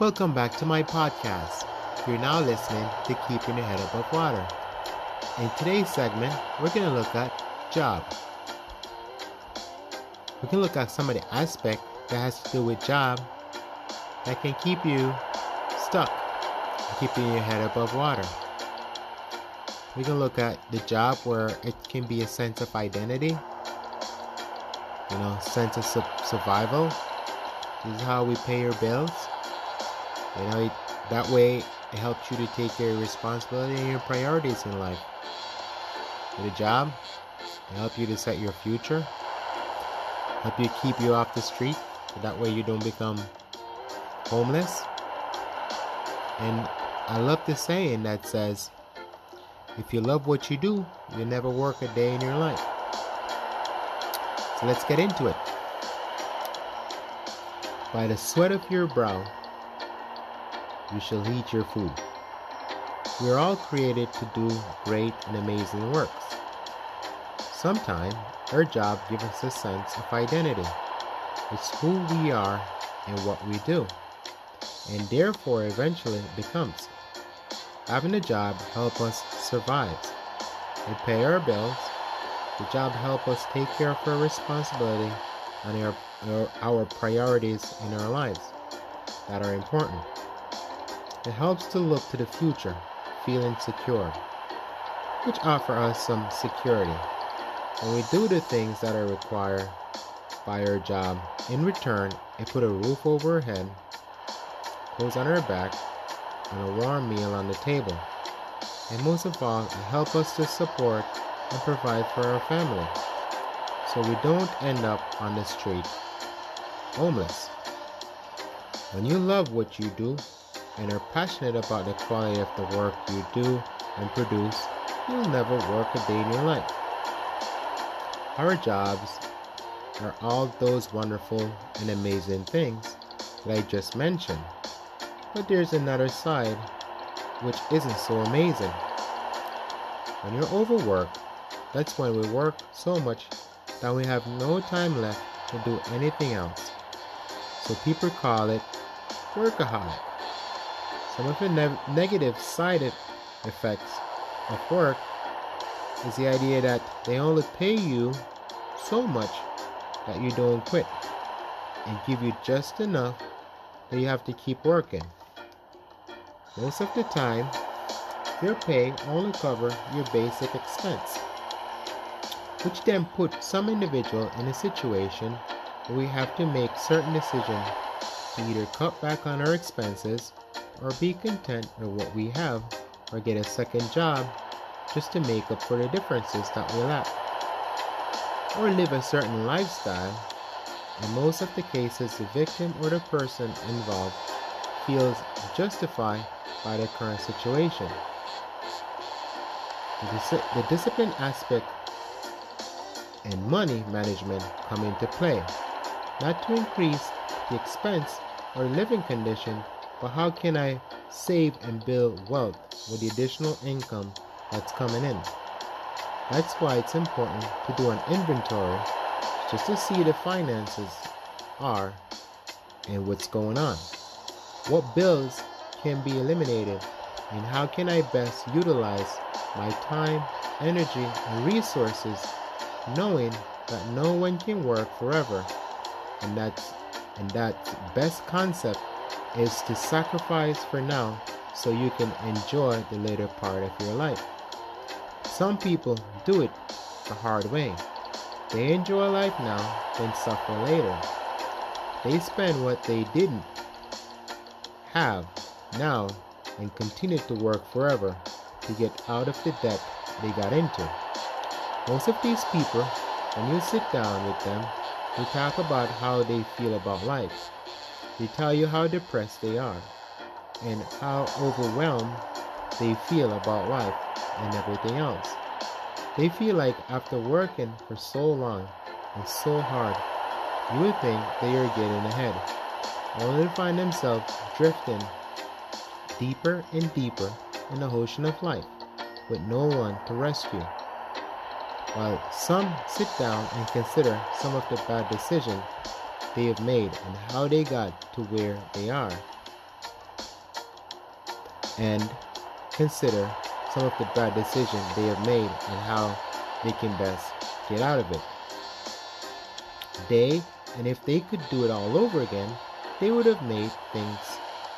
Welcome back to my podcast. You're now listening to Keeping Your Head Above Water. In today's segment, we're going to look at job. We can look at some of the aspect that has to do with job that can keep you stuck, keeping your head above water. We can look at the job where it can be a sense of identity, you know, sense of su- survival. This is how we pay your bills. You know, it, that way it helps you to take your responsibility and your priorities in life. Get a job, it helps you to set your future, help you keep you off the street, so that way you don't become homeless. And I love the saying that says, if you love what you do, you'll never work a day in your life. So let's get into it. By the sweat of your brow, you shall eat your food. We are all created to do great and amazing works. Sometimes our job gives us a sense of identity. It's who we are and what we do, and therefore eventually it becomes. Having a job help us survive and pay our bills. The job help us take care of our responsibility and our, our, our priorities in our lives that are important. It helps to look to the future, feeling secure, which offer us some security. When we do the things that are required by our job, in return, it put a roof over our head, clothes on our back, and a warm meal on the table. And most of all, it helps us to support and provide for our family so we don't end up on the street homeless. When you love what you do and are passionate about the quality of the work you do and produce, you'll never work a day in your life. Our jobs are all those wonderful and amazing things that I just mentioned. But there's another side which isn't so amazing. When you're overworked, that's when we work so much that we have no time left to do anything else. So people call it workaholic. Some of the ne- negative side effects of work is the idea that they only pay you so much that you don't quit and give you just enough that you have to keep working. Most of the time, your pay only cover your basic expense, which then put some individual in a situation where we have to make certain decisions to either cut back on our expenses or be content with what we have or get a second job just to make up for the differences that we lack. Or live a certain lifestyle in most of the cases the victim or the person involved feels justified by the current situation. The, dis- the discipline aspect and money management come into play. Not to increase the expense or living condition but how can I save and build wealth with the additional income that's coming in? That's why it's important to do an inventory just to see the finances are and what's going on. What bills can be eliminated and how can I best utilize my time, energy, and resources knowing that no one can work forever and that's and that best concept is to sacrifice for now so you can enjoy the later part of your life. Some people do it the hard way. They enjoy life now, then suffer later. They spend what they didn't have now and continue to work forever to get out of the debt they got into. Most of these people, when you sit down with them, they talk about how they feel about life they tell you how depressed they are and how overwhelmed they feel about life and everything else. They feel like after working for so long and so hard, you would think they are getting ahead, only to find themselves drifting deeper and deeper in the ocean of life with no one to rescue. While some sit down and consider some of the bad decisions they have made and how they got to where they are. and consider some of the bad decisions they have made and how they can best get out of it. They, and if they could do it all over again, they would have made things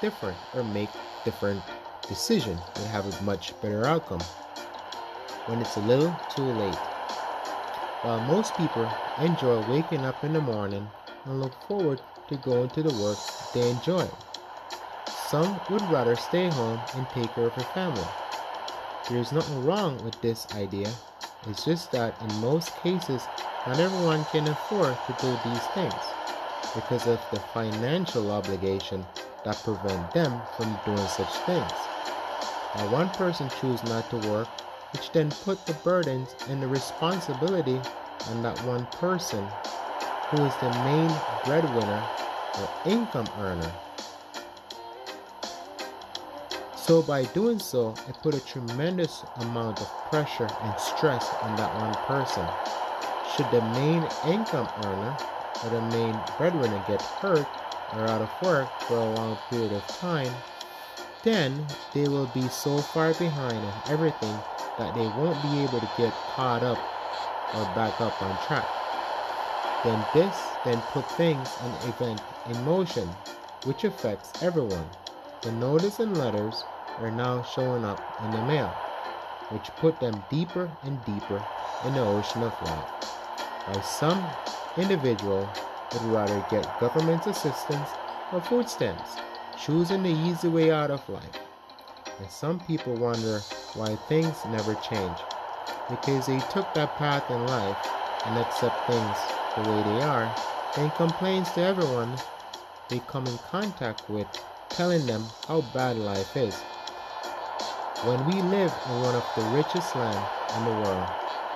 different or make different decisions and have a much better outcome when it's a little too late. While most people enjoy waking up in the morning and look forward to going to the work they enjoy, some would rather stay home and take care of their family. There is nothing wrong with this idea. It's just that in most cases, not everyone can afford to do these things because of the financial obligation that prevent them from doing such things. Now one person choose not to work which then put the burdens and the responsibility on that one person who is the main breadwinner or income earner. So by doing so, it put a tremendous amount of pressure and stress on that one person. Should the main income earner or the main breadwinner get hurt or out of work for a long period of time, then they will be so far behind in everything that they won't be able to get caught up or back up on track. Then this then put things and event in motion, which affects everyone. The notice and letters are now showing up in the mail, which put them deeper and deeper in the ocean of life. While some individual would rather get government assistance or food stamps, choosing the easy way out of life. And some people wonder why things never change. Because they took that path in life and accept things the way they are, and complains to everyone they come in contact with, telling them how bad life is. When we live in one of the richest lands in the world,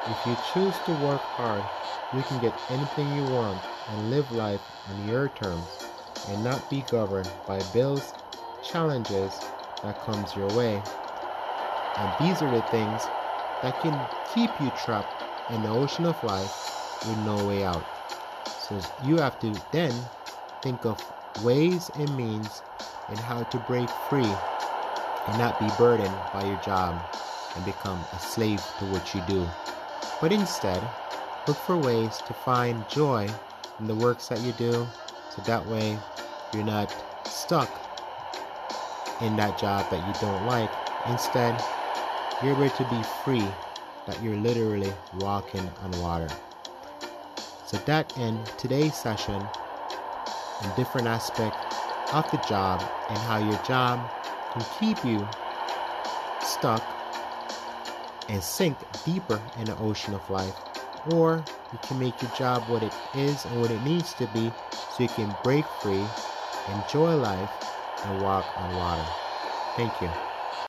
if you choose to work hard, you can get anything you want and live life on your terms and not be governed by bills, challenges that comes your way. And these are the things that can keep you trapped in the ocean of life with no way out. So you have to then think of ways and means and how to break free and not be burdened by your job and become a slave to what you do. But instead, look for ways to find joy in the works that you do so that way you're not stuck in that job that you don't like. Instead, you're able to be free, that you're literally walking on water. So that in today's session, in different aspect of the job and how your job can keep you stuck and sink deeper in the ocean of life. Or you can make your job what it is and what it needs to be so you can break free, enjoy life, and walk on water. Thank you.